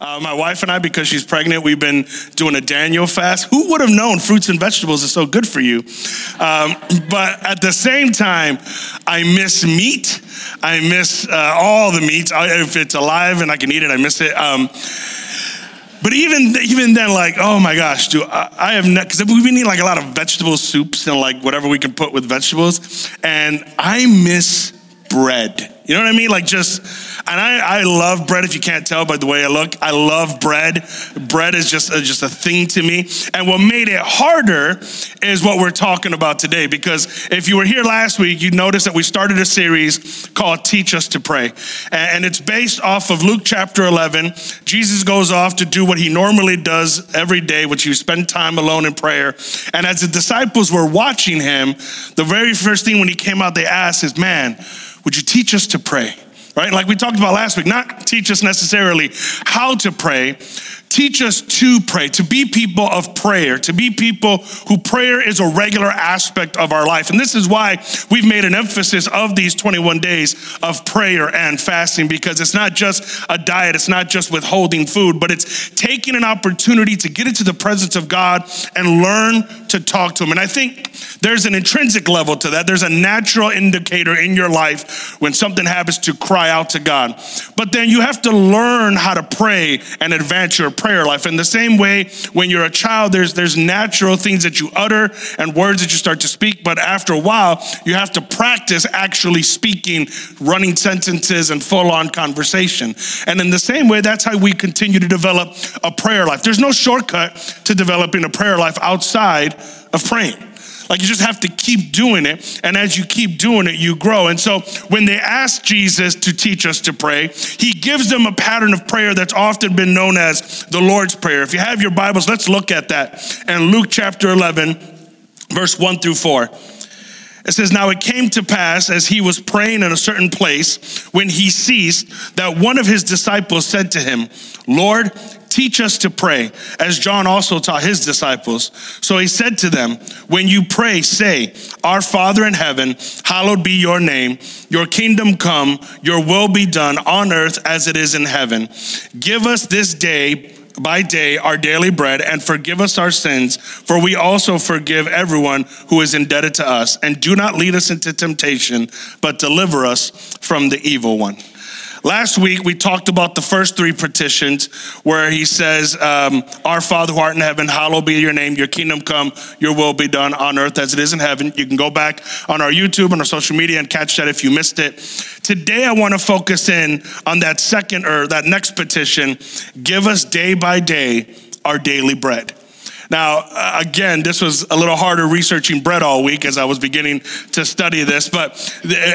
Uh, my wife and I, because she's pregnant, we've been doing a Daniel fast. Who would have known fruits and vegetables are so good for you? Um, but at the same time, I miss meat. I miss uh, all the meats. If it's alive and I can eat it, I miss it. Um, but even even then, like, oh my gosh, do I, I have because we need like a lot of vegetable soups and like whatever we can put with vegetables, and I miss bread. You know what I mean? Like just, and I, I love bread if you can't tell by the way I look. I love bread. Bread is just a, just a thing to me. And what made it harder is what we're talking about today. Because if you were here last week, you noticed that we started a series called Teach Us to Pray. And it's based off of Luke chapter 11. Jesus goes off to do what he normally does every day, which you spend time alone in prayer. And as the disciples were watching him, the very first thing when he came out, they asked is, man, would you teach us to pray? Right? Like we talked about last week, not teach us necessarily how to pray, teach us to pray, to be people of prayer, to be people who prayer is a regular aspect of our life. And this is why we've made an emphasis of these 21 days of prayer and fasting, because it's not just a diet, it's not just withholding food, but it's taking an opportunity to get into the presence of God and learn to talk to Him. And I think there's an intrinsic level to that. There's a natural indicator in your life when something happens to cry out to God. But then you have to learn how to pray and advance your prayer life. In the same way, when you're a child, there's, there's natural things that you utter and words that you start to speak, but after a while, you have to practice actually speaking, running sentences, and full on conversation. And in the same way, that's how we continue to develop a prayer life. There's no shortcut to developing a prayer life outside of praying. Like you just have to keep doing it. And as you keep doing it, you grow. And so when they ask Jesus to teach us to pray, he gives them a pattern of prayer that's often been known as the Lord's Prayer. If you have your Bibles, let's look at that. And Luke chapter 11, verse 1 through 4. It says, Now it came to pass as he was praying in a certain place when he ceased that one of his disciples said to him, Lord, Teach us to pray, as John also taught his disciples. So he said to them, When you pray, say, Our Father in heaven, hallowed be your name. Your kingdom come, your will be done on earth as it is in heaven. Give us this day by day our daily bread and forgive us our sins, for we also forgive everyone who is indebted to us. And do not lead us into temptation, but deliver us from the evil one. Last week, we talked about the first three petitions where he says, um, Our Father who art in heaven, hallowed be your name, your kingdom come, your will be done on earth as it is in heaven. You can go back on our YouTube and our social media and catch that if you missed it. Today, I want to focus in on that second or that next petition give us day by day our daily bread. Now, uh, again, this was a little harder researching bread all week as I was beginning to study this, but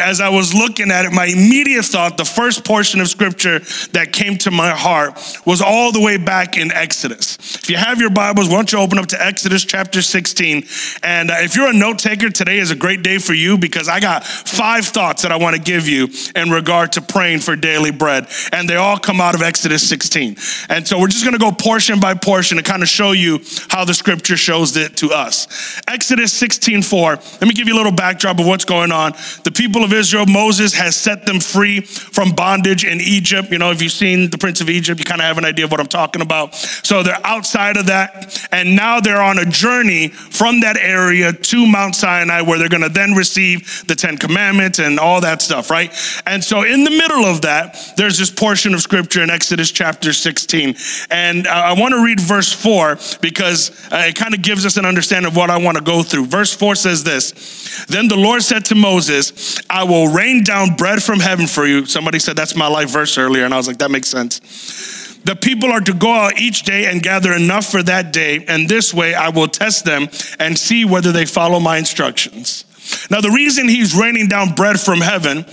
as I was looking at it, my immediate thought, the first portion of scripture that came to my heart was all the way back in Exodus. If you have your Bibles, why don't you open up to Exodus chapter 16? And uh, if you're a note taker, today is a great day for you because I got five thoughts that I want to give you in regard to praying for daily bread. And they all come out of Exodus 16. And so we're just going to go portion by portion to kind of show you how how the scripture shows it to us. Exodus 16 4. Let me give you a little backdrop of what's going on. The people of Israel, Moses has set them free from bondage in Egypt. You know, if you've seen the Prince of Egypt, you kind of have an idea of what I'm talking about. So they're outside of that. And now they're on a journey from that area to Mount Sinai where they're going to then receive the Ten Commandments and all that stuff, right? And so in the middle of that, there's this portion of scripture in Exodus chapter 16. And uh, I want to read verse 4 because uh, it kind of gives us an understanding of what I want to go through. Verse 4 says this Then the Lord said to Moses, I will rain down bread from heaven for you. Somebody said that's my life verse earlier, and I was like, that makes sense. The people are to go out each day and gather enough for that day, and this way I will test them and see whether they follow my instructions. Now, the reason he's raining down bread from heaven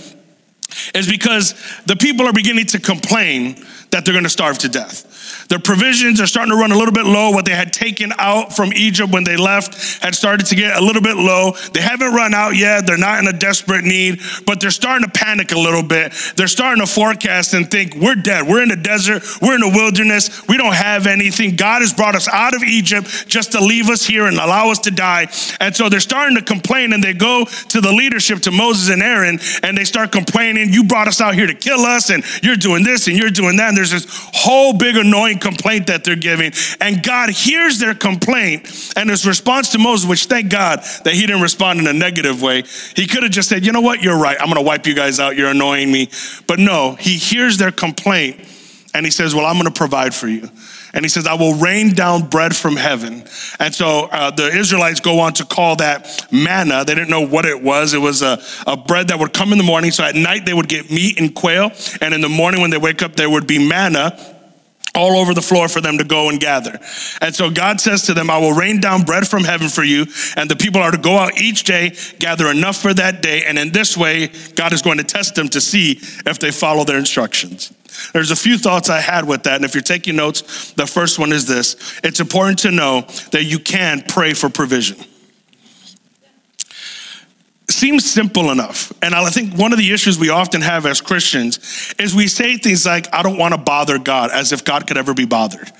is because the people are beginning to complain that they're going to starve to death. Their provisions are starting to run a little bit low. What they had taken out from Egypt when they left had started to get a little bit low. They haven't run out yet. They're not in a desperate need, but they're starting to panic a little bit. They're starting to forecast and think, we're dead. We're in the desert. We're in the wilderness. We don't have anything. God has brought us out of Egypt just to leave us here and allow us to die. And so they're starting to complain and they go to the leadership, to Moses and Aaron, and they start complaining, you brought us out here to kill us and you're doing this and you're doing that. And there's this whole big annoying complaint that they're giving. And God hears their complaint and his response to Moses, which thank God that he didn't respond in a negative way. He could have just said, you know what, you're right. I'm going to wipe you guys out. You're annoying me. But no, he hears their complaint and he says, well, I'm going to provide for you. And he says, I will rain down bread from heaven. And so uh, the Israelites go on to call that manna. They didn't know what it was. It was a, a bread that would come in the morning. So at night they would get meat and quail. And in the morning when they wake up, there would be manna all over the floor for them to go and gather. And so God says to them, I will rain down bread from heaven for you. And the people are to go out each day, gather enough for that day. And in this way, God is going to test them to see if they follow their instructions. There's a few thoughts I had with that. And if you're taking notes, the first one is this it's important to know that you can pray for provision. Seems simple enough. And I think one of the issues we often have as Christians is we say things like, I don't want to bother God, as if God could ever be bothered.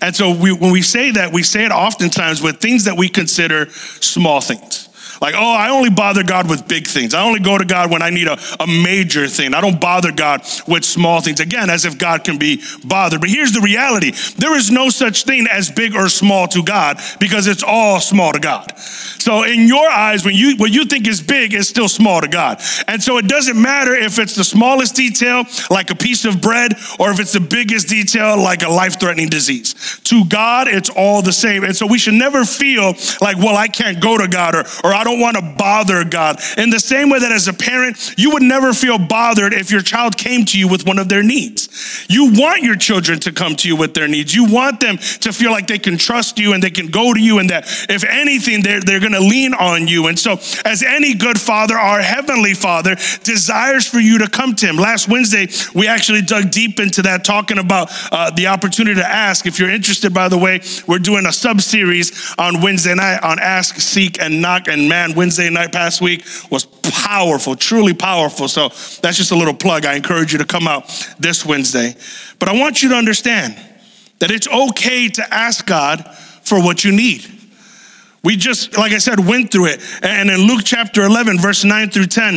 And so we, when we say that, we say it oftentimes with things that we consider small things. Like, oh, I only bother God with big things. I only go to God when I need a, a major thing. I don't bother God with small things. Again, as if God can be bothered. But here's the reality there is no such thing as big or small to God because it's all small to God. So in your eyes, when you what you think is big is still small to God. And so it doesn't matter if it's the smallest detail, like a piece of bread, or if it's the biggest detail, like a life-threatening disease. To God, it's all the same. And so we should never feel like, well, I can't go to God or, or I don't want to bother God. In the same way that as a parent, you would never feel bothered if your child came to you with one of their needs. You want your children to come to you with their needs. You want them to feel like they can trust you and they can go to you and that if anything, they're, they're going to lean on you. And so, as any good father, our heavenly father desires for you to come to him. Last Wednesday, we actually dug deep into that, talking about uh, the opportunity to ask. If you're interested, by the way, we're doing a sub series on Wednesday night on ask, seek, and knock. And man, Wednesday night past week was powerful, truly powerful. So that's just a little plug. I encourage you to come out this Wednesday. But I want you to understand that it's okay to ask God for what you need. We just, like I said, went through it. And in Luke chapter 11, verse 9 through 10,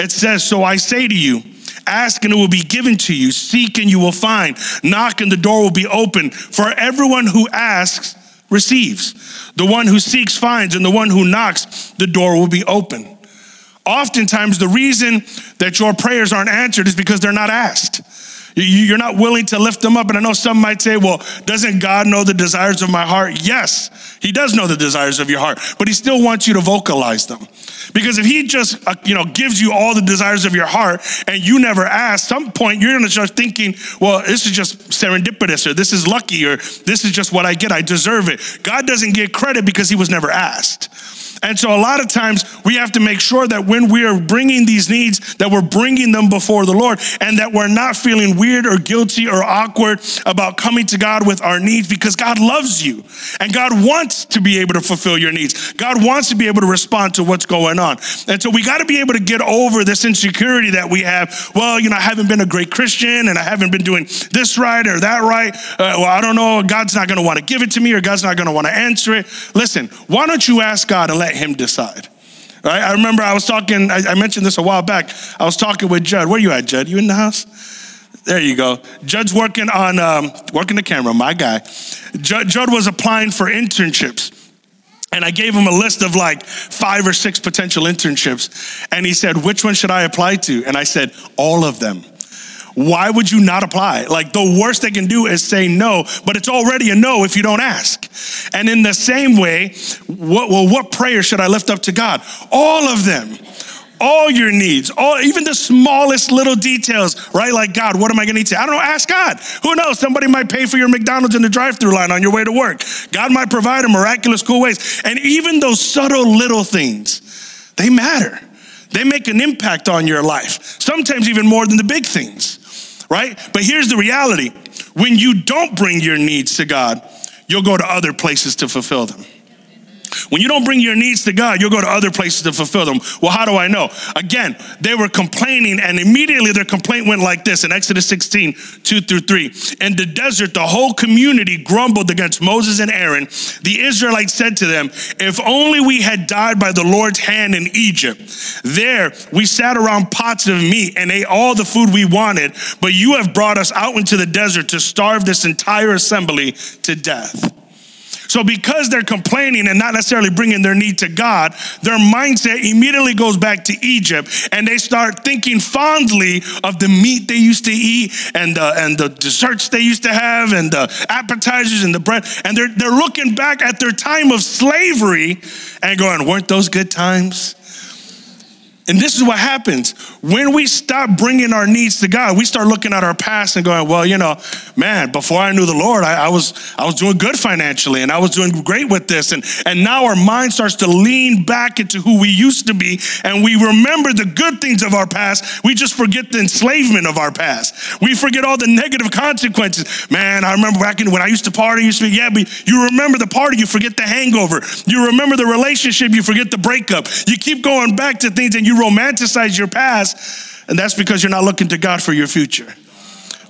it says, So I say to you, ask and it will be given to you, seek and you will find, knock and the door will be open. For everyone who asks receives. The one who seeks finds, and the one who knocks, the door will be open. Oftentimes, the reason that your prayers aren't answered is because they're not asked. You're not willing to lift them up. And I know some might say, well, doesn't God know the desires of my heart? Yes, He does know the desires of your heart, but He still wants you to vocalize them. Because if He just, uh, you know, gives you all the desires of your heart and you never ask, some point you're going to start thinking, well, this is just serendipitous or this is lucky or this is just what I get. I deserve it. God doesn't get credit because He was never asked. And so a lot of times we have to make sure that when we are bringing these needs, that we're bringing them before the Lord and that we're not feeling weird or guilty or awkward about coming to God with our needs because God loves you and God wants to be able to fulfill your needs. God wants to be able to respond to what's going on. And so we got to be able to get over this insecurity that we have. Well, you know, I haven't been a great Christian and I haven't been doing this right or that right. Uh, well, I don't know. God's not going to want to give it to me or God's not going to want to answer it. Listen, why don't you ask God and let let him decide. Right? I remember I was talking, I, I mentioned this a while back. I was talking with Judd. Where you at, Judd? You in the house? There you go. Judd's working on, um, working the camera, my guy. Judd, Judd was applying for internships. And I gave him a list of like five or six potential internships. And he said, Which one should I apply to? And I said, All of them why would you not apply? Like the worst they can do is say no, but it's already a no if you don't ask. And in the same way, what, well, what prayer should I lift up to God? All of them. All your needs, all even the smallest little details, right? Like God, what am I gonna eat I don't know, ask God. Who knows? Somebody might pay for your McDonald's in the drive-through line on your way to work. God might provide a miraculous cool ways. And even those subtle little things, they matter. They make an impact on your life, sometimes even more than the big things right? But here's the reality when you don't bring your needs to God, you'll go to other places to fulfill them. When you don't bring your needs to God, you'll go to other places to fulfill them. Well, how do I know? Again, they were complaining, and immediately their complaint went like this in Exodus 16, 2 through 3. In the desert, the whole community grumbled against Moses and Aaron. The Israelites said to them, If only we had died by the Lord's hand in Egypt. There we sat around pots of meat and ate all the food we wanted, but you have brought us out into the desert to starve this entire assembly to death. So, because they're complaining and not necessarily bringing their need to God, their mindset immediately goes back to Egypt and they start thinking fondly of the meat they used to eat and the, and the desserts they used to have and the appetizers and the bread. And they're, they're looking back at their time of slavery and going, weren't those good times? And this is what happens when we stop bringing our needs to God. We start looking at our past and going, "Well, you know, man, before I knew the Lord, I, I, was I was doing good financially, and I was doing great with this." And and now our mind starts to lean back into who we used to be, and we remember the good things of our past. We just forget the enslavement of our past. We forget all the negative consequences. Man, I remember back in when I used to party. Used to be, yeah, but you remember the party, you forget the hangover. You remember the relationship, you forget the breakup. You keep going back to things, and you romanticize your past, and that's because you're not looking to God for your future.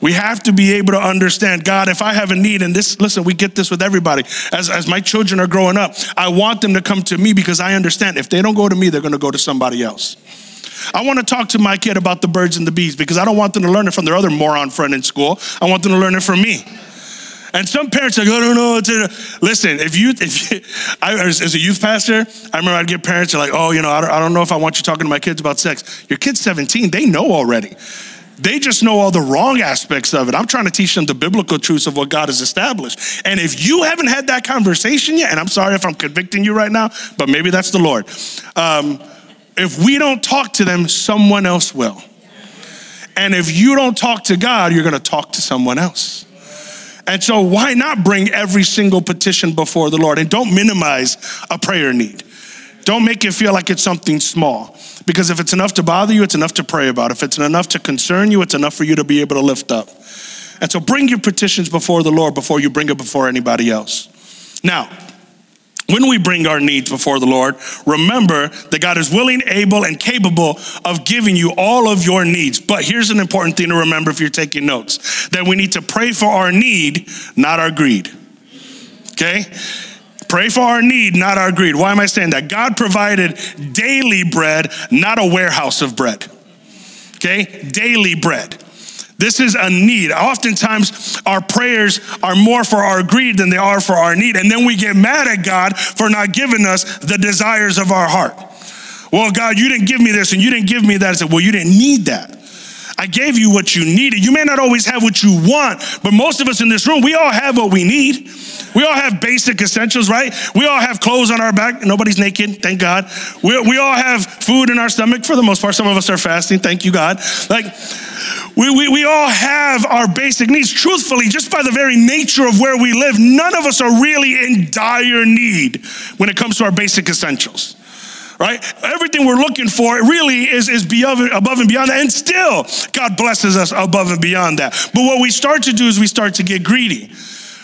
We have to be able to understand God, if I have a need, and this, listen, we get this with everybody. As, as my children are growing up, I want them to come to me because I understand if they don't go to me, they're gonna go to somebody else. I want to talk to my kid about the birds and the bees because I don't want them to learn it from their other moron friend in school. I want them to learn it from me. And some parents are like, I don't know. Listen, if you, if you, I, as a youth pastor, I remember I'd get parents are like, oh, you know, I don't, I don't know if I want you talking to my kids about sex. Your kid's 17, they know already. They just know all the wrong aspects of it. I'm trying to teach them the biblical truths of what God has established. And if you haven't had that conversation yet, and I'm sorry if I'm convicting you right now, but maybe that's the Lord. Um, if we don't talk to them, someone else will. And if you don't talk to God, you're going to talk to someone else. And so, why not bring every single petition before the Lord? And don't minimize a prayer need. Don't make it feel like it's something small. Because if it's enough to bother you, it's enough to pray about. If it's enough to concern you, it's enough for you to be able to lift up. And so, bring your petitions before the Lord before you bring it before anybody else. Now, when we bring our needs before the Lord, remember that God is willing, able, and capable of giving you all of your needs. But here's an important thing to remember if you're taking notes that we need to pray for our need, not our greed. Okay? Pray for our need, not our greed. Why am I saying that? God provided daily bread, not a warehouse of bread. Okay? Daily bread. This is a need. Oftentimes, our prayers are more for our greed than they are for our need. And then we get mad at God for not giving us the desires of our heart. Well, God, you didn't give me this and you didn't give me that. I said, Well, you didn't need that. I gave you what you needed. You may not always have what you want, but most of us in this room, we all have what we need. We all have basic essentials, right? We all have clothes on our back. Nobody's naked, thank God. We, we all have food in our stomach for the most part. Some of us are fasting, thank you, God. Like, we, we, we all have our basic needs. Truthfully, just by the very nature of where we live, none of us are really in dire need when it comes to our basic essentials right? Everything we're looking for really is, is above, above and beyond that. And still, God blesses us above and beyond that. But what we start to do is we start to get greedy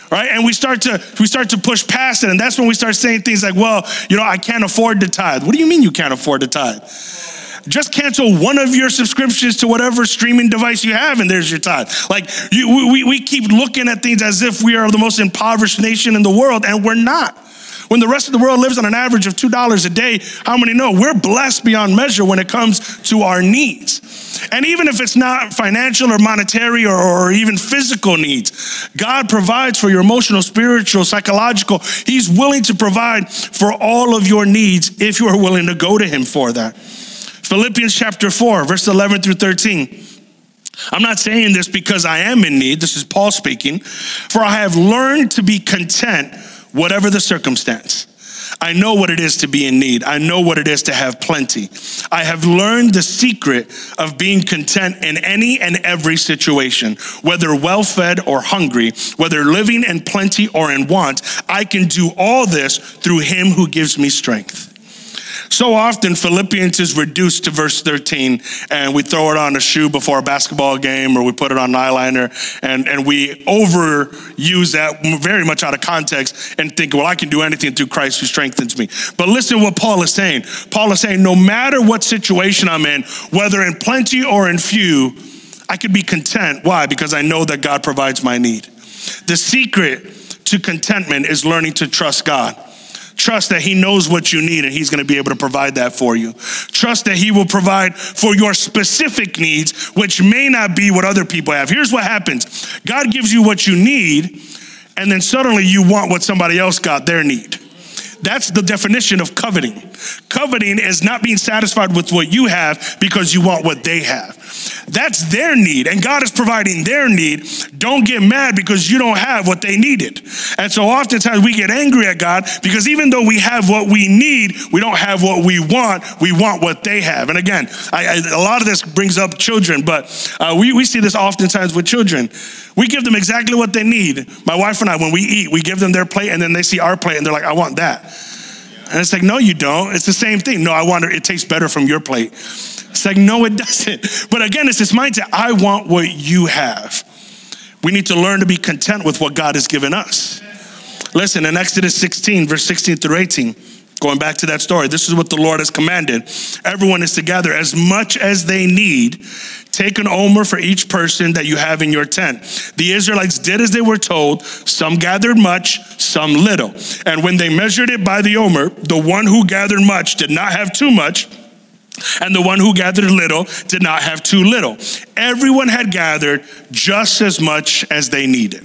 right and we start to we start to push past it and that's when we start saying things like well you know i can't afford to tithe what do you mean you can't afford to tithe just cancel one of your subscriptions to whatever streaming device you have, and there's your tithe. Like, you, we, we keep looking at things as if we are the most impoverished nation in the world, and we're not. When the rest of the world lives on an average of $2 a day, how many know we're blessed beyond measure when it comes to our needs? And even if it's not financial or monetary or, or, even physical needs, God provides for your emotional, spiritual, psychological. He's willing to provide for all of your needs if you are willing to go to Him for that. Philippians chapter 4, verse 11 through 13. I'm not saying this because I am in need. This is Paul speaking. For I have learned to be content, whatever the circumstance. I know what it is to be in need. I know what it is to have plenty. I have learned the secret of being content in any and every situation, whether well fed or hungry, whether living in plenty or in want. I can do all this through him who gives me strength. So often, Philippians is reduced to verse 13, and we throw it on a shoe before a basketball game, or we put it on an eyeliner, and, and we overuse that very much out of context and think, well, I can do anything through Christ who strengthens me. But listen what Paul is saying. Paul is saying, no matter what situation I'm in, whether in plenty or in few, I could be content. Why? Because I know that God provides my need. The secret to contentment is learning to trust God. Trust that He knows what you need and He's going to be able to provide that for you. Trust that He will provide for your specific needs, which may not be what other people have. Here's what happens God gives you what you need, and then suddenly you want what somebody else got, their need. That's the definition of coveting. Coveting is not being satisfied with what you have because you want what they have. That's their need, and God is providing their need. Don't get mad because you don't have what they needed. And so oftentimes we get angry at God because even though we have what we need, we don't have what we want. We want what they have. And again, I, I, a lot of this brings up children, but uh, we, we see this oftentimes with children. We give them exactly what they need. My wife and I, when we eat, we give them their plate, and then they see our plate, and they're like, I want that. And it's like, no, you don't. It's the same thing. No, I want it. It tastes better from your plate. It's like, no, it doesn't. But again, it's this mindset I want what you have. We need to learn to be content with what God has given us. Listen, in Exodus 16, verse 16 through 18, going back to that story, this is what the Lord has commanded. Everyone is to gather as much as they need. Take an omer for each person that you have in your tent. The Israelites did as they were told. Some gathered much, some little. And when they measured it by the omer, the one who gathered much did not have too much and the one who gathered little did not have too little. Everyone had gathered just as much as they needed.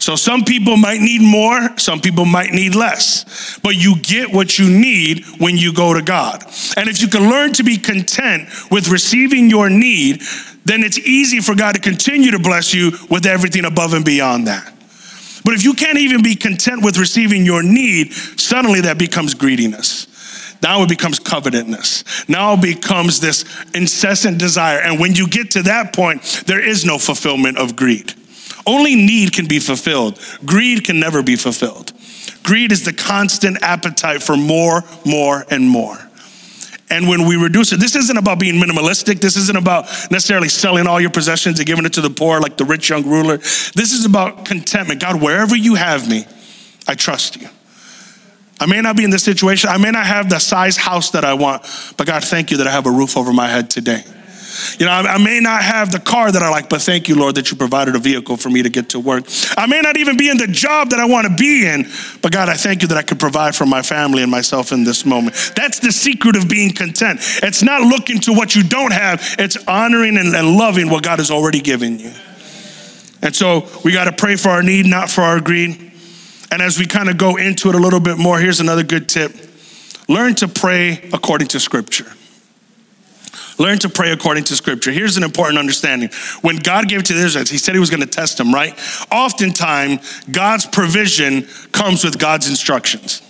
So some people might need more, some people might need less, but you get what you need when you go to God. And if you can learn to be content with receiving your need, then it's easy for God to continue to bless you with everything above and beyond that. But if you can't even be content with receiving your need, suddenly that becomes greediness. Now it becomes covetousness. Now it becomes this incessant desire. And when you get to that point, there is no fulfillment of greed. Only need can be fulfilled, greed can never be fulfilled. Greed is the constant appetite for more, more, and more. And when we reduce it, this isn't about being minimalistic. This isn't about necessarily selling all your possessions and giving it to the poor like the rich young ruler. This is about contentment. God, wherever you have me, I trust you. I may not be in this situation. I may not have the size house that I want, but God, thank you that I have a roof over my head today. You know, I, I, may not have the car that I like, but thank you, Lord, that you provided a vehicle for me to get to work. I may not even be in the job that I want to be in, but God, I thank you that I could provide for my family and myself in this moment. That's the secret of being content. It's not looking to what you don't have, it's honoring and, and loving what God has already given you. And so we got to pray for our need, not for our greed. And as we kind of go into it a little bit more, here's another good tip learn to pray according to Scripture. Learn to pray according to Scripture. Here's an important understanding. When God gave to the Israelites, He said He was going to test them, right? Oftentimes, God's provision comes with God's instructions.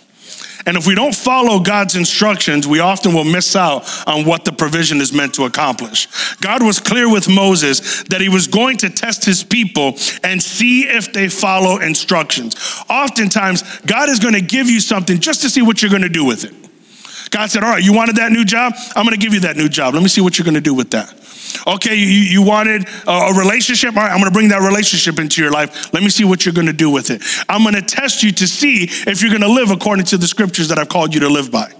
And if we don't follow God's instructions, we often will miss out on what the provision is meant to accomplish. God was clear with Moses that he was going to test his people and see if they follow instructions. Oftentimes, God is going to give you something just to see what you're going to do with it. God said, All right, you wanted that new job? I'm going to give you that new job. Let me see what you're going to do with that. Okay, you, you wanted a, relationship? All right, I'm going to bring that relationship into your life. Let me see what you're going to do with it. I'm going to test you to see if you're going to live according to the scriptures that I've called you to live by.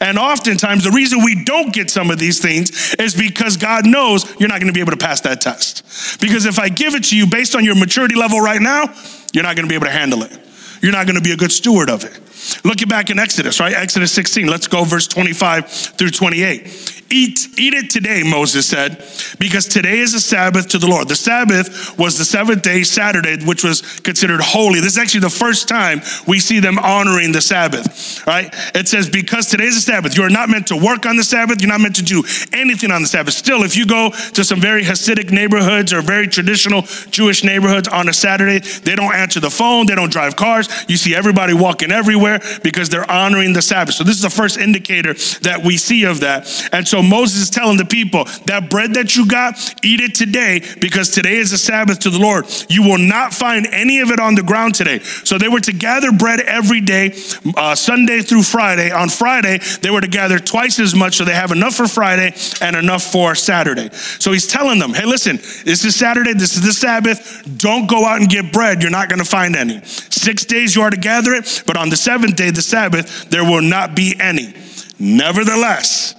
And oftentimes, the reason we don't get some of these things is because God knows you're not going to be able to pass that test. Because if I give it to you based on your maturity level right now, you're not going to be able to handle it. You're not going to be a good steward of it. Look back in Exodus, right? Exodus 16. Let's go verse 25 through 28. Eat, eat it today, Moses said, because today is a Sabbath to the Lord. The Sabbath was the seventh day, Saturday, which was considered holy. This is actually the first time we see them honoring the Sabbath, right? It says, because today is a Sabbath. You are not meant to work on the Sabbath. You're not meant to do anything on the Sabbath. Still, if you go to some very Hasidic neighborhoods or very traditional Jewish neighborhoods on a Saturday, they don't answer the phone. They don't drive cars. You see everybody walking everywhere because they're honoring the Sabbath. So this is the first indicator that we see of that. And so Moses is telling the people that bread that you got, eat it today because today is a Sabbath to the Lord. You will not find any of it on the ground today. So they were to gather bread every day, uh, Sunday through Friday. On Friday, they were to gather twice as much so they have enough for Friday and enough for Saturday. So he's telling them, hey, listen, this is Saturday, this is the Sabbath. Don't go out and get bread. You're not going to find any. Six days you are to gather it, but on the seventh day, the Sabbath, there will not be any. Nevertheless,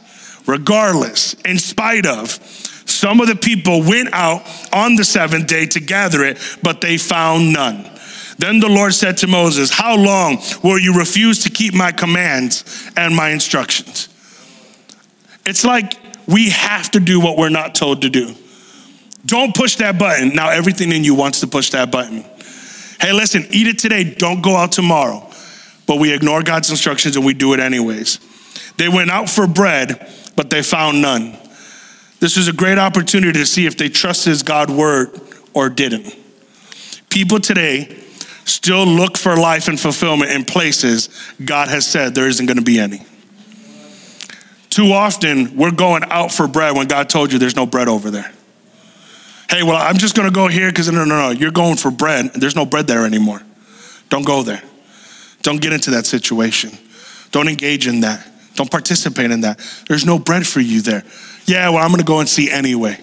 regardless, in spite of, some of the people went out on the seventh day to gather it, but they found none. Then the Lord said to Moses, How long will you refuse to keep my commands and my instructions? It's like we have to do what we're not told to do. Don't push that button. Now, everything in you wants to push that button. Hey, listen, eat it today. Don't go out tomorrow. But we ignore God's instructions and we do it anyways. They went out for bread, but they found none. This is a great opportunity to see if they trusted God's word or didn't. People today still look for life and fulfillment in places God has said there isn't going to be any. Too often, we're going out for bread when God told you there's no bread over there. Hey, well, I'm just going to go here because no, no, no, you're going for bread. And there's no bread there anymore. Don't go there. Don't get into that situation. Don't engage in that. Don't participate in that. There's no bread for you there. Yeah, well, I'm going to go and see anyway.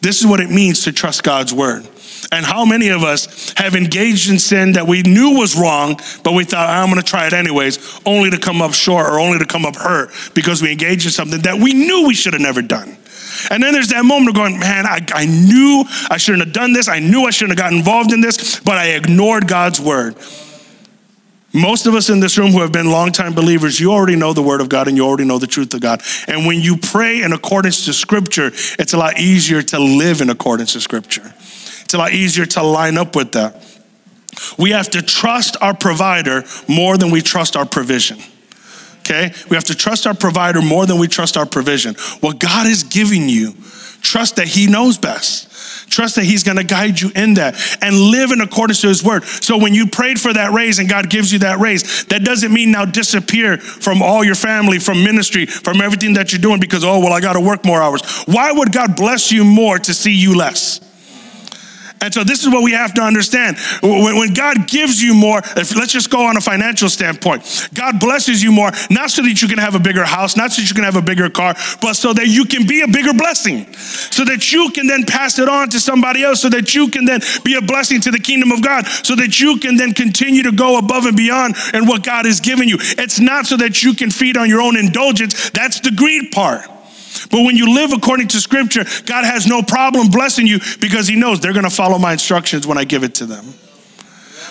This is what it means to trust God's word. And how many of us have engaged in sin that we knew was wrong, but we thought, I'm going to try it anyways, only to come up short or only to come up hurt because we engaged in something that we knew we should have never done. And then there's that moment of going, man, I, I knew I shouldn't have done this. I knew I shouldn't have gotten involved in this, but I ignored God's word. Most of us in this room who have been longtime believers, you already know the word of God and you already know the truth of God. And when you pray in accordance to scripture, it's a lot easier to live in accordance to scripture. It's a lot easier to line up with that. We have to trust our provider more than we trust our provision. Okay? We have to trust our provider more than we trust our provision. What God is giving you, trust that He knows best. Trust that He's gonna guide you in that and live in accordance to His word. So when you prayed for that raise and God gives you that raise, that doesn't mean now disappear from all your family, from ministry, from everything that you're doing because, oh, well, I gotta work more hours. Why would God bless you more to see you less? And so this is what we have to understand. When, God gives you more, if, let's just go on a financial standpoint. God blesses you more, not so that you can have a bigger house, not so that you can have a bigger car, but so that you can be a bigger blessing. So that you can then pass it on to somebody else, so that you can then be a blessing to the kingdom of God, so that you can then continue to go above and beyond in what God has given you. It's not so that you can feed on your own indulgence. That's the greed part. But when you live according to scripture, God has no problem blessing you because he knows they're going to follow my instructions when I give it to them.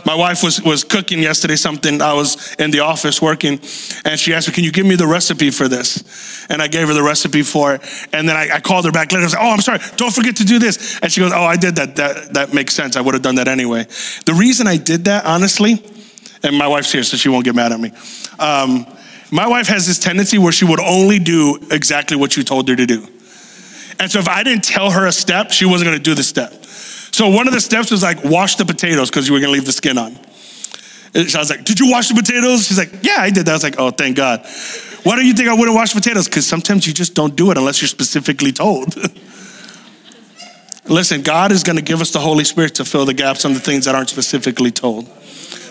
My wife was, was cooking yesterday something. I was in the office working, and she asked me, Can you give me the recipe for this? And I gave her the recipe for it. And then I, I called her back later. I said, Oh, I'm sorry, don't forget to do this. And she goes, Oh, I did that. That, that makes sense. I would have done that anyway. The reason I did that, honestly, and my wife's here, so she won't get mad at me. Um, my wife has this tendency where she would only do exactly what you told her to do. And so if I didn't tell her a step, she wasn't gonna do the step. So one of the steps was like, wash the potatoes because you were gonna leave the skin on. And I was like, did you wash the potatoes? She's like, yeah, I did that. I was like, oh, thank God. Why do you think I wouldn't wash potatoes? Because sometimes you just don't do it unless you're specifically told. Listen, God is gonna give us the Holy Spirit to fill the gaps on the things that aren't specifically told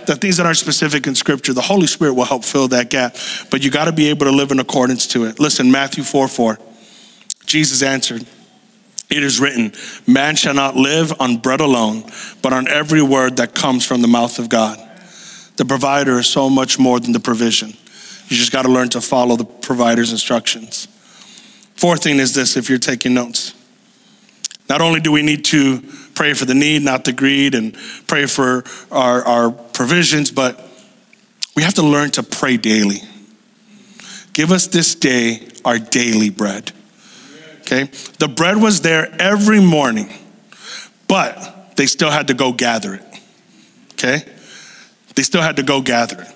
the things that aren't specific in scripture, the Holy Spirit will help fill that gap. But you got to be able to live in accordance to it. Listen, Matthew 4 4. Jesus answered, It is written, Man shall not live on bread alone, but on every word that comes from the mouth of God. The provider is so much more than the provision. You just got to learn to follow the provider's instructions. Fourth thing is this if you're taking notes. Not only do we need to pray for the need, not the greed, and pray for our, our provisions, but we have to learn to pray daily. Give us this day our daily bread. Okay? The bread was there every morning, but they still had to go gather it. Okay? They still had to go gather it.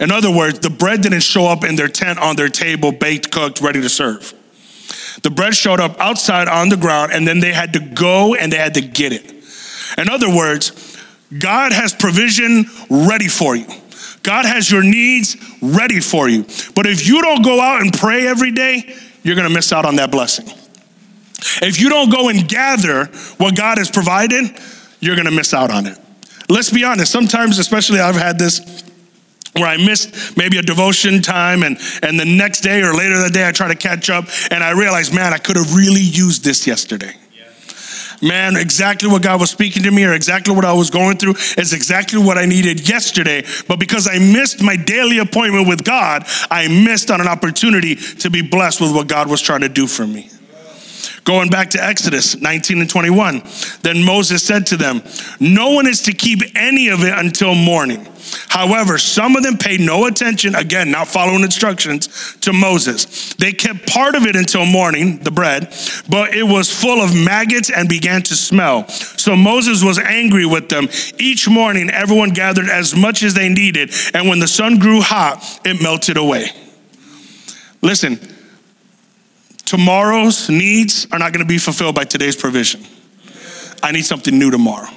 In other words, the bread didn't show up in their tent on their table, baked, cooked, ready to serve. The bread showed up outside on the ground, and then they had to go and they had to get it. In other words, God has provision ready for you. God has your needs ready for you. But if you don't go out and pray every day, you're gonna miss out on that blessing. If you don't go and gather what God has provided, you're gonna miss out on it. Let's be honest, sometimes, especially I've had this where I missed maybe a devotion time and, and the next day or later that day I try to catch up and I realize, man, I could have really used this yesterday. Man, exactly what God was speaking to me or exactly what I was going through is exactly what I needed yesterday. But because I missed my daily appointment with God, I missed on an opportunity to be blessed with what God was trying to do for me. Going back to Exodus 19 and 21, then Moses said to them, No one is to keep any of it until morning. However, some of them paid no attention, again, not following instructions to Moses. They kept part of it until morning, the bread, but it was full of maggots and began to smell. So Moses was angry with them. Each morning, everyone gathered as much as they needed, and when the sun grew hot, it melted away. Listen, tomorrow's needs are not going to be fulfilled by today's provision. I need something new tomorrow.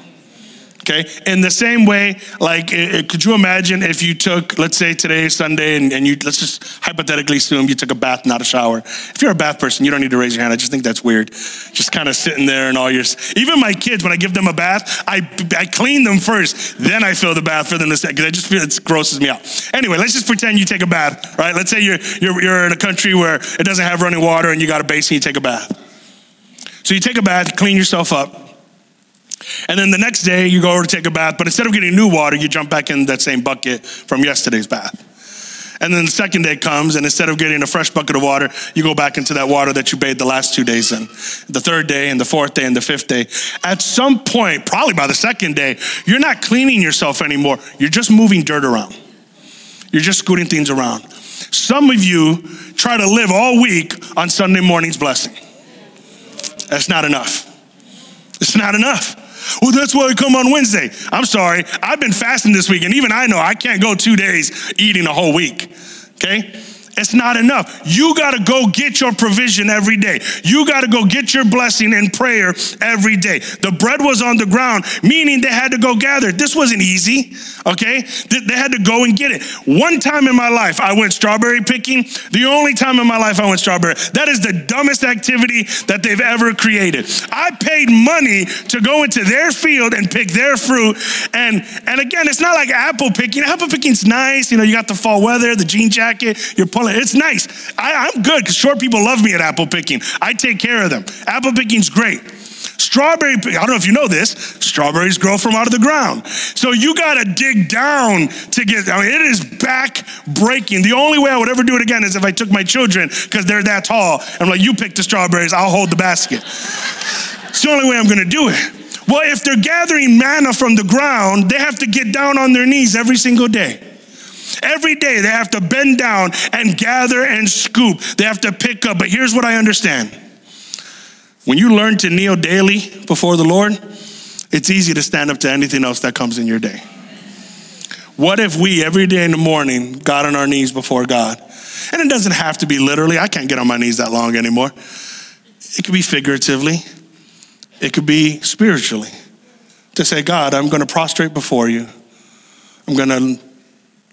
Okay. In the same way, like, could you imagine if you took, let's say today Sunday, and, and you, let's just hypothetically assume you took a bath, not a shower. If you're a bath person, you don't need to raise your hand. I just think that's weird. Just kind of sitting there and all your, even my kids, when I give them a bath, I, I clean them first, then I fill the bath for them to because I just feel it grosses me out. Anyway, let's just pretend you take a bath, right? Let's say you're, you're, you're in a country where it doesn't have running water and you got a basin, you take a bath. So you take a bath, clean yourself up. And then the next day, you go over to take a bath, but instead of getting new water, you jump back in that same bucket from yesterday's bath. And then the second day comes, and instead of getting a fresh bucket of water, you go back into that water that you bathed the last two days in. The third day, and the fourth day, and the fifth day. At some point, probably by the second day, you're not cleaning yourself anymore. You're just moving dirt around. You're just scooting things around. Some of you try to live all week on Sunday morning's blessing. That's not enough. It's not enough. Well, that's why I come on Wednesday. I'm sorry. I've been fasting this week, and even I know I can't go two days eating a whole week. Okay? It's not enough. You got to go get your provision every day. You got to go get your blessing in prayer every day. The bread was on the ground, meaning they had to go gather. This wasn't easy, okay? They had to go and get it. One time in my life, I went strawberry picking. The only time in my life I went strawberry. That is the dumbest activity that they've ever created. I paid money to go into their field and pick their fruit. And, and again, it's not like apple picking. Apple picking's nice. You know, you got the fall weather, the jean jacket, you're pulling it's nice. I, am good because short people love me at apple picking. I take care of them. Apple picking's great. Strawberry, I don't know if you know this, strawberries grow from out of the ground. So you got to dig down to get, I mean, it is back breaking. The only way I would ever do it again is if I took my children because they're that tall. I'm like, you pick the strawberries, I'll hold the basket. it's the only way I'm to do it. Well, if they're gathering manna from the ground, they have to get down on their knees every single day. Every day they have to bend down and gather and scoop. They have to pick up. But here's what I understand when you learn to kneel daily before the Lord, it's easy to stand up to anything else that comes in your day. What if we, every day in the morning, got on our knees before God? And it doesn't have to be literally, I can't get on my knees that long anymore. It could be figuratively, it could be spiritually. To say, God, I'm going to prostrate before you. I'm going to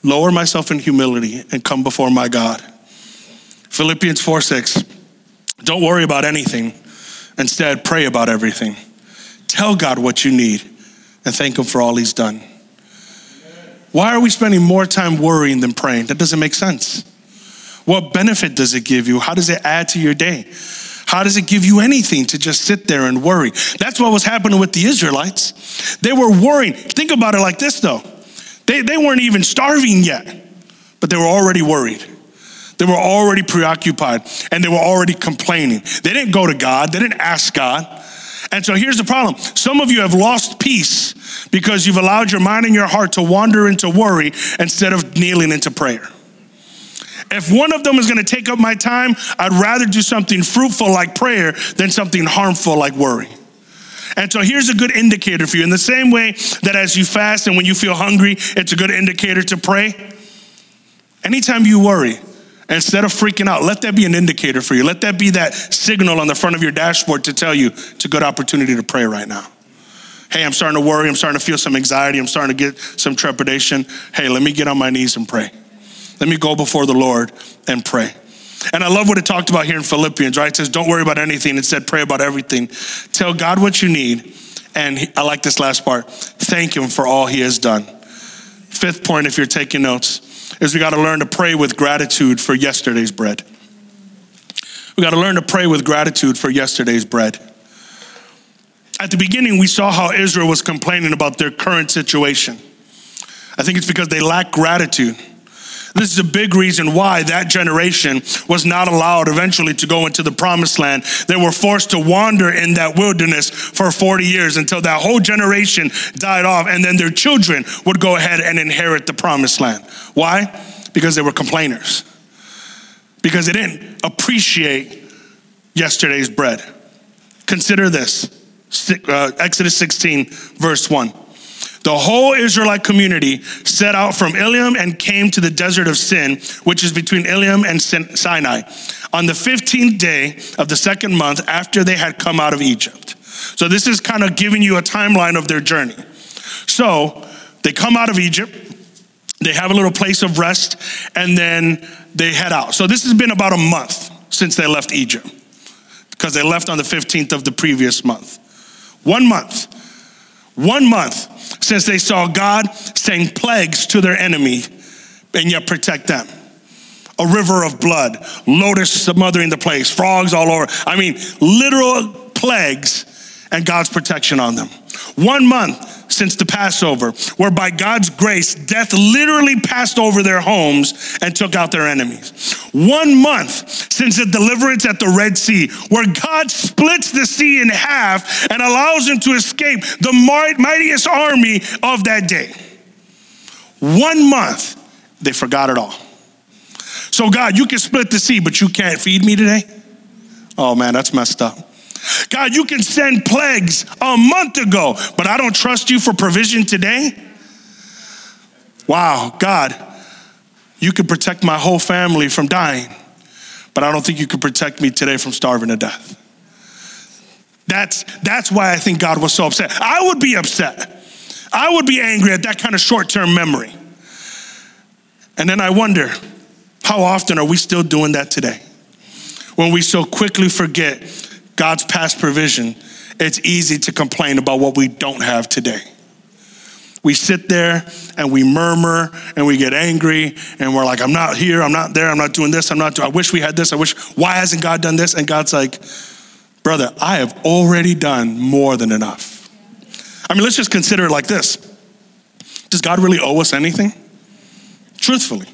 lower myself in humility and come before my God. Philippians 4 6. Don't worry about anything. Instead, pray about everything. Tell God what you need and thank Him for all He's done. Why are we spending more time worrying than praying? That doesn't make sense. What benefit does it give you? How does it add to your day? How does it give you anything to just sit there and worry? That's what was happening with the Israelites. They were worrying. Think about it like this, though they, they weren't even starving yet, but they were already worried. They were already preoccupied and they were already complaining. They didn't go to God, they didn't ask God. And so here's the problem some of you have lost peace because you've allowed your mind and your heart to wander into worry instead of kneeling into prayer. If one of them is going to take up my time, I'd rather do something fruitful like prayer than something harmful like worry. And so here's a good indicator for you. In the same way that as you fast and when you feel hungry, it's a good indicator to pray. Anytime you worry, instead of freaking out, let that be an indicator for you. Let that be that signal on the front of your dashboard to tell you it's a good opportunity to pray right now. Hey, I'm starting to worry. I'm starting to feel some anxiety. I'm starting to get some trepidation. Hey, let me get on my knees and pray. Let me go before the Lord and pray. And I love what it talked about here in Philippians, right? It says, don't worry about anything. It said, pray about everything. Tell God what you need. And I like this last part. Thank Him for all He has done. Fifth point, if you're taking notes, is we got to learn to pray with gratitude for yesterday's bread. We got to learn to pray with gratitude for yesterday's bread. At the beginning, we saw how Israel was complaining about their current situation. I think it's because they lack gratitude. This is a big reason why that generation was not allowed eventually to go into the promised land. They were forced to wander in that wilderness for 40 years until that whole generation died off, and then their children would go ahead and inherit the promised land. Why? Because they were complainers, because they didn't appreciate yesterday's bread. Consider this uh, Exodus 16, verse 1. The whole Israelite community set out from Elim and came to the desert of Sin, which is between Elim and Sinai, on the 15th day of the second month after they had come out of Egypt. So, this is kind of giving you a timeline of their journey. So, they come out of Egypt, they have a little place of rest, and then they head out. So, this has been about a month since they left Egypt, because they left on the 15th of the previous month. One month. One month since they saw God send plagues to their enemy and yet protect them. A river of blood, locusts smothering the place, frogs all over. I mean, literal plagues and God's protection on them. One month since the Passover, where by God's grace, death literally passed over their homes and took out their enemies. One month since the deliverance at the Red Sea, where God splits the sea in half and allows them to escape the mightiest army of that day. One month, they forgot it all. So, God, you can split the sea, but you can't feed me today? Oh man, that's messed up. God, you can send plagues a month ago, but I don't trust you for provision today. Wow, God, you could protect my whole family from dying, but I don't think you could protect me today from starving to death. That's, that's why I think God was so upset. I would be upset. I would be angry at that kind of short term memory. And then I wonder, how often are we still doing that today? When we so quickly forget God's past provision, it's easy to complain about what we don't have today. We sit there and we murmur and we get angry and we're like, I'm not here, I'm not there, I'm not doing this, I'm not doing, I wish we had this, I wish, why hasn't God done this? And God's like, brother, I have already done more than enough. I mean, let's just consider it like this Does God really owe us anything? Truthfully,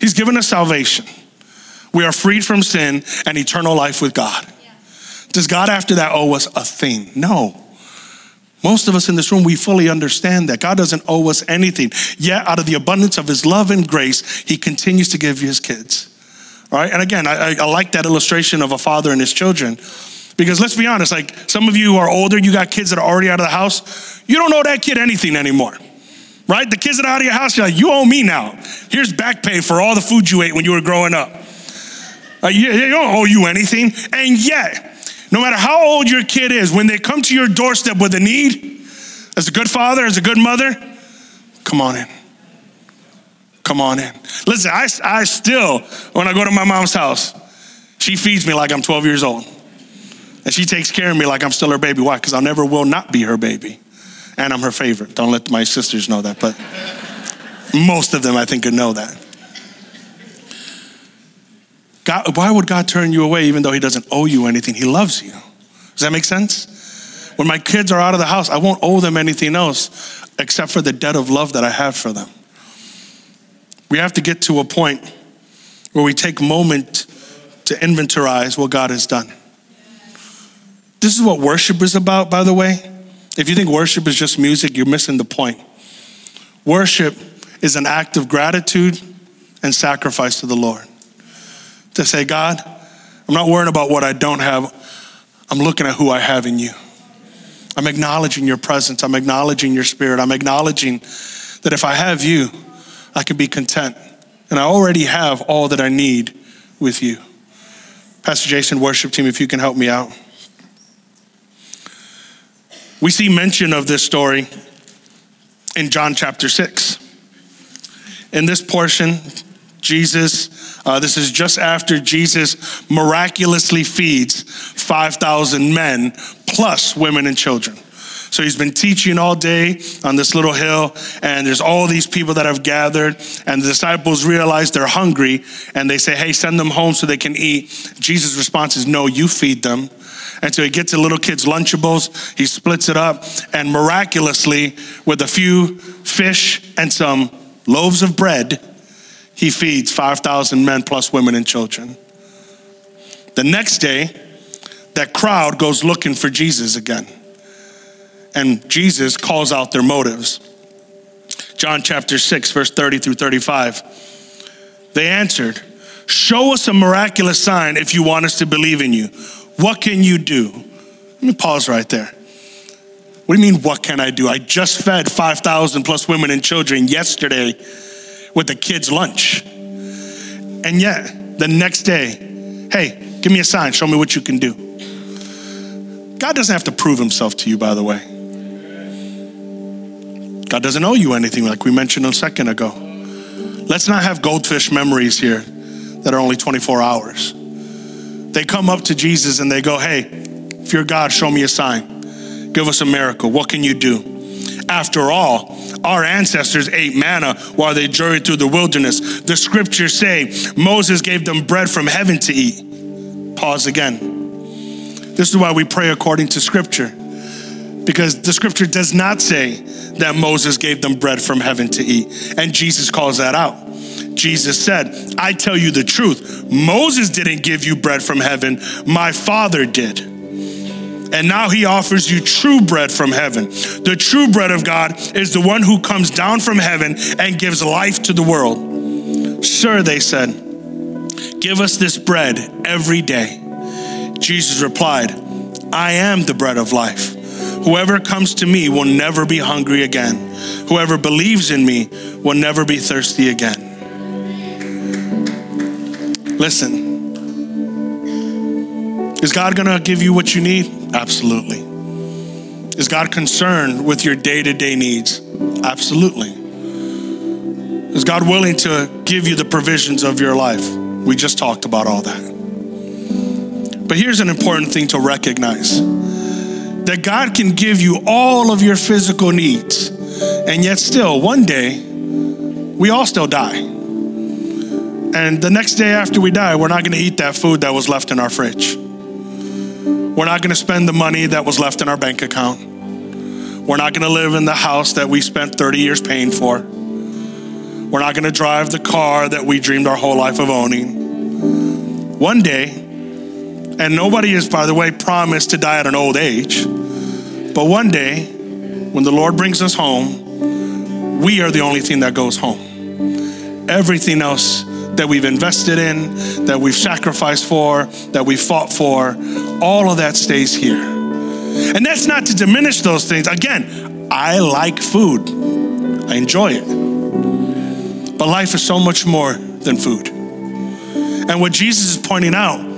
He's given us salvation. We are freed from sin and eternal life with God. Does God after that owe us a thing? No. Most of us in this room, we fully understand that God doesn't owe us anything. Yet, out of the abundance of His love and grace, He continues to give His kids. All right? And again, I, I like that illustration of a father and his children. Because let's be honest, like some of you are older, you got kids that are already out of the house, you don't owe that kid anything anymore. Right? The kids that are out of your house, you're like, you owe me now. Here's back pay for all the food you ate when you were growing up. Uh, you, you don't owe you anything. And yet, no matter how old your kid is, when they come to your doorstep with a need, as a good father, as a good mother, come on in. Come on in. Listen, I, I still, when I go to my mom's house, she feeds me like I'm 12 years old. And she takes care of me like I'm still her baby. Why? Because I never will not be her baby. And I'm her favorite. Don't let my sisters know that, but most of them I think could know that. God, why would God turn you away even though He doesn't owe you anything? He loves you. Does that make sense? When my kids are out of the house, I won't owe them anything else except for the debt of love that I have for them. We have to get to a point where we take a moment to inventorize what God has done. This is what worship is about, by the way. If you think worship is just music, you're missing the point. Worship is an act of gratitude and sacrifice to the Lord to say, God, I'm not worrying about what I don't have. I'm looking at who I have in you. I'm acknowledging your presence. I'm acknowledging your spirit. I'm acknowledging that if I have you, I can be content. And I already have all that I need with you. Pastor Jason, worship team, if you can help me out. We see mention of this story in John chapter 6. In this portion, Jesus Uh, this is just after Jesus miraculously feeds 5,000 men plus women and children. So he's been teaching all day on this little hill, and there's all these people that have gathered, and the disciples realize they're hungry, and they say, Hey, send them home so they can eat. Jesus' response is, No, you feed them. And so he gets the little kids' Lunchables, he splits it up, and miraculously, with a few fish and some loaves of bread, he feeds 5,000 men plus women and children. The next day, that crowd goes looking for Jesus again and Jesus calls out their motives. John chapter 6, verse 30 through 35. They answered, Show us a miraculous sign if you want us to believe in you. What can you do? Let me pause right there. What do you mean, what can I do? I just fed 5,000 plus women and children yesterday with the kids' lunch. And yet, the next day, hey, give me a sign, show me what you can do. God doesn't have to prove himself to you, by the way. God doesn't owe you anything, like we mentioned a second ago. Let's not have goldfish memories here that are only 24 hours. They come up to Jesus and they go, Hey, if you're God, show me a sign. Give us a miracle. What can you do? After all, our ancestors ate manna while they journeyed through the wilderness. The scriptures say Moses gave them bread from heaven to eat. Pause again. This is why we pray according to scripture because the scripture does not say that Moses gave them bread from heaven to eat. And Jesus calls that out. Jesus said, I tell you the truth. Moses didn't give you bread from heaven, my Father did. And now he offers you true bread from heaven. The true bread of God is the one who comes down from heaven and gives life to the world. Sir, they said, give us this bread every day. Jesus replied, I am the bread of life. Whoever comes to me will never be hungry again. Whoever believes in me will never be thirsty again. Listen, is God gonna give you what you need? Absolutely. Is God concerned with your day to day needs? Absolutely. Is God willing to give you the provisions of your life? We just talked about all that. But here's an important thing to recognize that God can give you all of your physical needs, and yet still, one day, we all still die. And the next day after we die, we're not gonna eat that food that was left in our fridge. We're not gonna spend the money that was left in our bank account. We're not gonna live in the house that we spent 30 years paying for. We're not gonna drive the car that we dreamed our whole life of owning. One day, and nobody is, by the way, promised to die at an old age. But one day, when the Lord brings us home, we are the only thing that goes home. Everything else that we've invested in, that we've sacrificed for, that we fought for, all of that stays here. And that's not to diminish those things. Again, I like food, I enjoy it. But life is so much more than food. And what Jesus is pointing out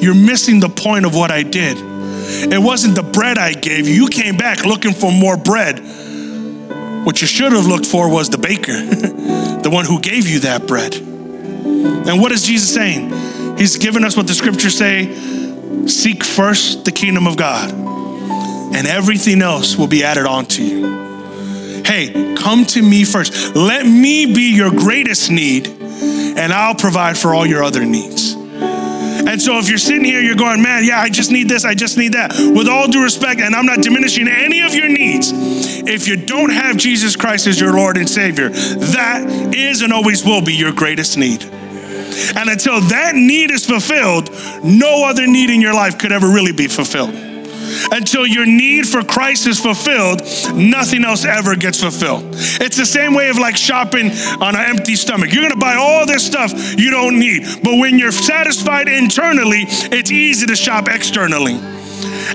you're missing the point of what I did. It wasn't the bread I gave you. You came back looking for more bread. What you should have looked for was the baker, the one who gave you that bread. And what is Jesus saying? He's given us what the scriptures say seek first the kingdom of God, and everything else will be added on to you. Hey, come to me first. Let me be your greatest need, and I'll provide for all your other needs. And so if you're sitting here, you're going, man, yeah, I just need this, I just need that. With all due respect, and I'm not diminishing any of your needs, if you don't have Jesus Christ as your Lord and Savior, that is and always will be your greatest need. And until that need is fulfilled, no other need in your life could ever really be fulfilled. Until your need for Christ is fulfilled, nothing else ever gets fulfilled. It's the same way of like shopping on an empty stomach. You're gonna buy all this stuff you don't need, but when you're satisfied internally, it's easy to shop externally.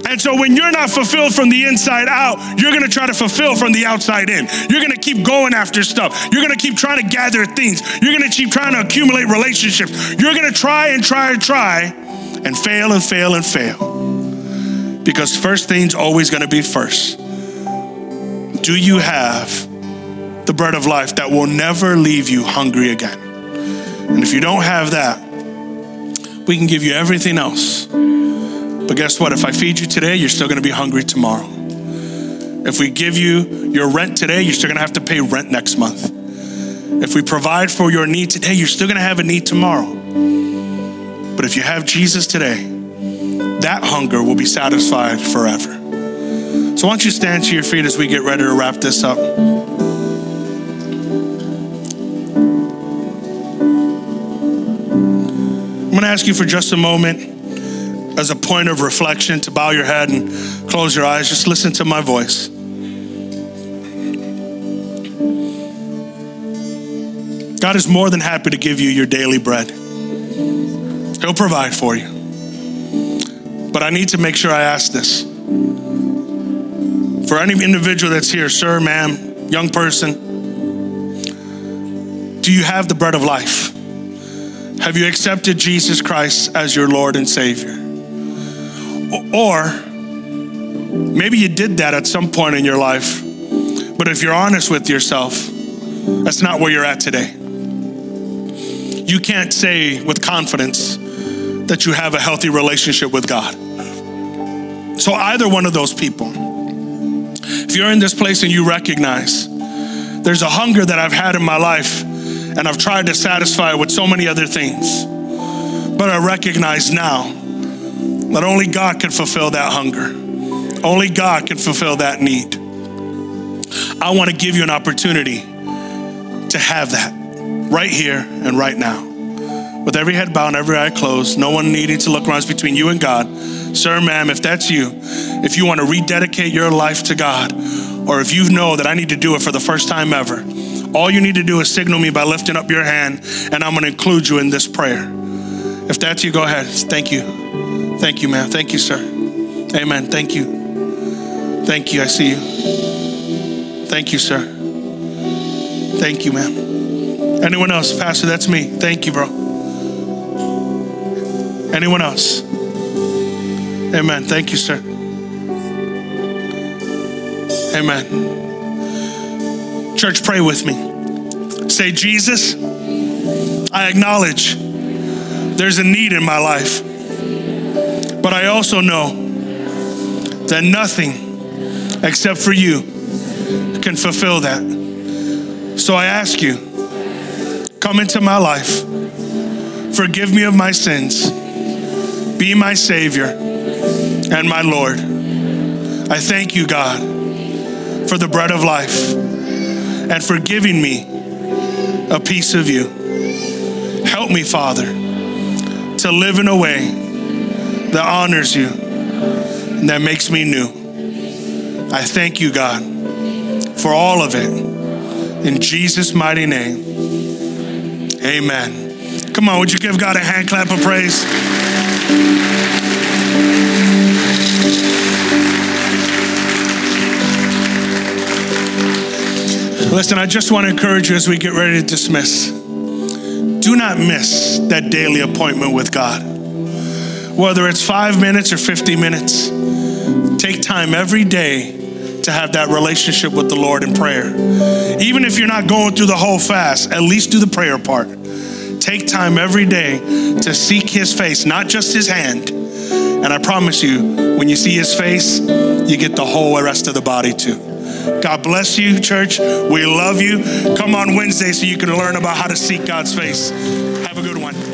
And so when you're not fulfilled from the inside out, you're gonna try to fulfill from the outside in. You're gonna keep going after stuff. You're gonna keep trying to gather things. You're gonna keep trying to accumulate relationships. You're gonna try and try and try and fail and fail and fail because first thing's always to be first. Do you have the bread of life that will never leave you hungry again? And if you don't have that, we can give you everything else. But guess what? If I feed you today, you're still going to be hungry tomorrow. If we give you your rent today, you're still going to have to pay rent next month. If we provide for your need today, you're still going to have a need tomorrow. But if you have Jesus today, that hunger will be satisfied forever. So, why don't you stand to your feet as we get ready to wrap this up? I'm going to ask you for just a moment as a point of reflection to bow your head and close your eyes. Just listen to my voice. God is more than happy to give you your daily bread. He'll provide for you. But I need to make sure I ask this. For any individual that's here, sir, ma'am, young person, do you have the bread of life? Have you accepted Jesus Christ as your Lord and Savior? Or maybe you did that at some point in your life, but if you're honest with yourself, that's not where you're at today. You can't say with confidence that you have a healthy relationship with God. So, either one of those people, if you're in this place and you recognize there's a hunger that I've had in my life and I've tried to satisfy it with so many other things, but I recognize now that only God can fulfill that hunger, only God can fulfill that need. I want to give you an opportunity to have that right here and right now with every head bowed and every eye closed, no one needing to look around. It's between you and God. Sir, ma'am, if that's you, if you want to rededicate your life to God, or if you know that I need to do it for the first time ever, all you need to do is signal me by lifting up your hand, and I'm going to include you in this prayer. If that's you, go ahead. Thank you. Thank you, ma'am. Thank you, sir. Amen. Thank you. Thank you. I see you. Thank you, sir. Thank you, ma'am. Anyone else? Pastor, that's me. Thank you, bro. Anyone else? Amen. Thank you, sir. Amen. Church, pray with me. Say, Jesus, I acknowledge there's a need in my life, but I also know that nothing except for you can fulfill that. So I ask you, come into my life, forgive me of my sins be my Savior and my Lord. I thank you, God, for the bread of life and for giving me a piece of you. Help me, Father, to live in a way that honors you and that makes me new. I thank you, God, for all of it. In Jesus' mighty name, amen. Come on, would you give God a hand clap of praise? Listen, I just want to encourage you as we get ready to dismiss. Do not miss that daily appointment with God. Whether it's five minutes or 50 minutes, take time every day to have that relationship with the Lord in prayer. Even if you're not going through the whole fast, at least do the prayer part. Take time every day to seek His face, not just His hand. And I promise you, when you see His face, you get the whole rest of the body too. God bless you, church. We love you. Come on Wednesday so you can learn about how to seek God's face. Have a good one.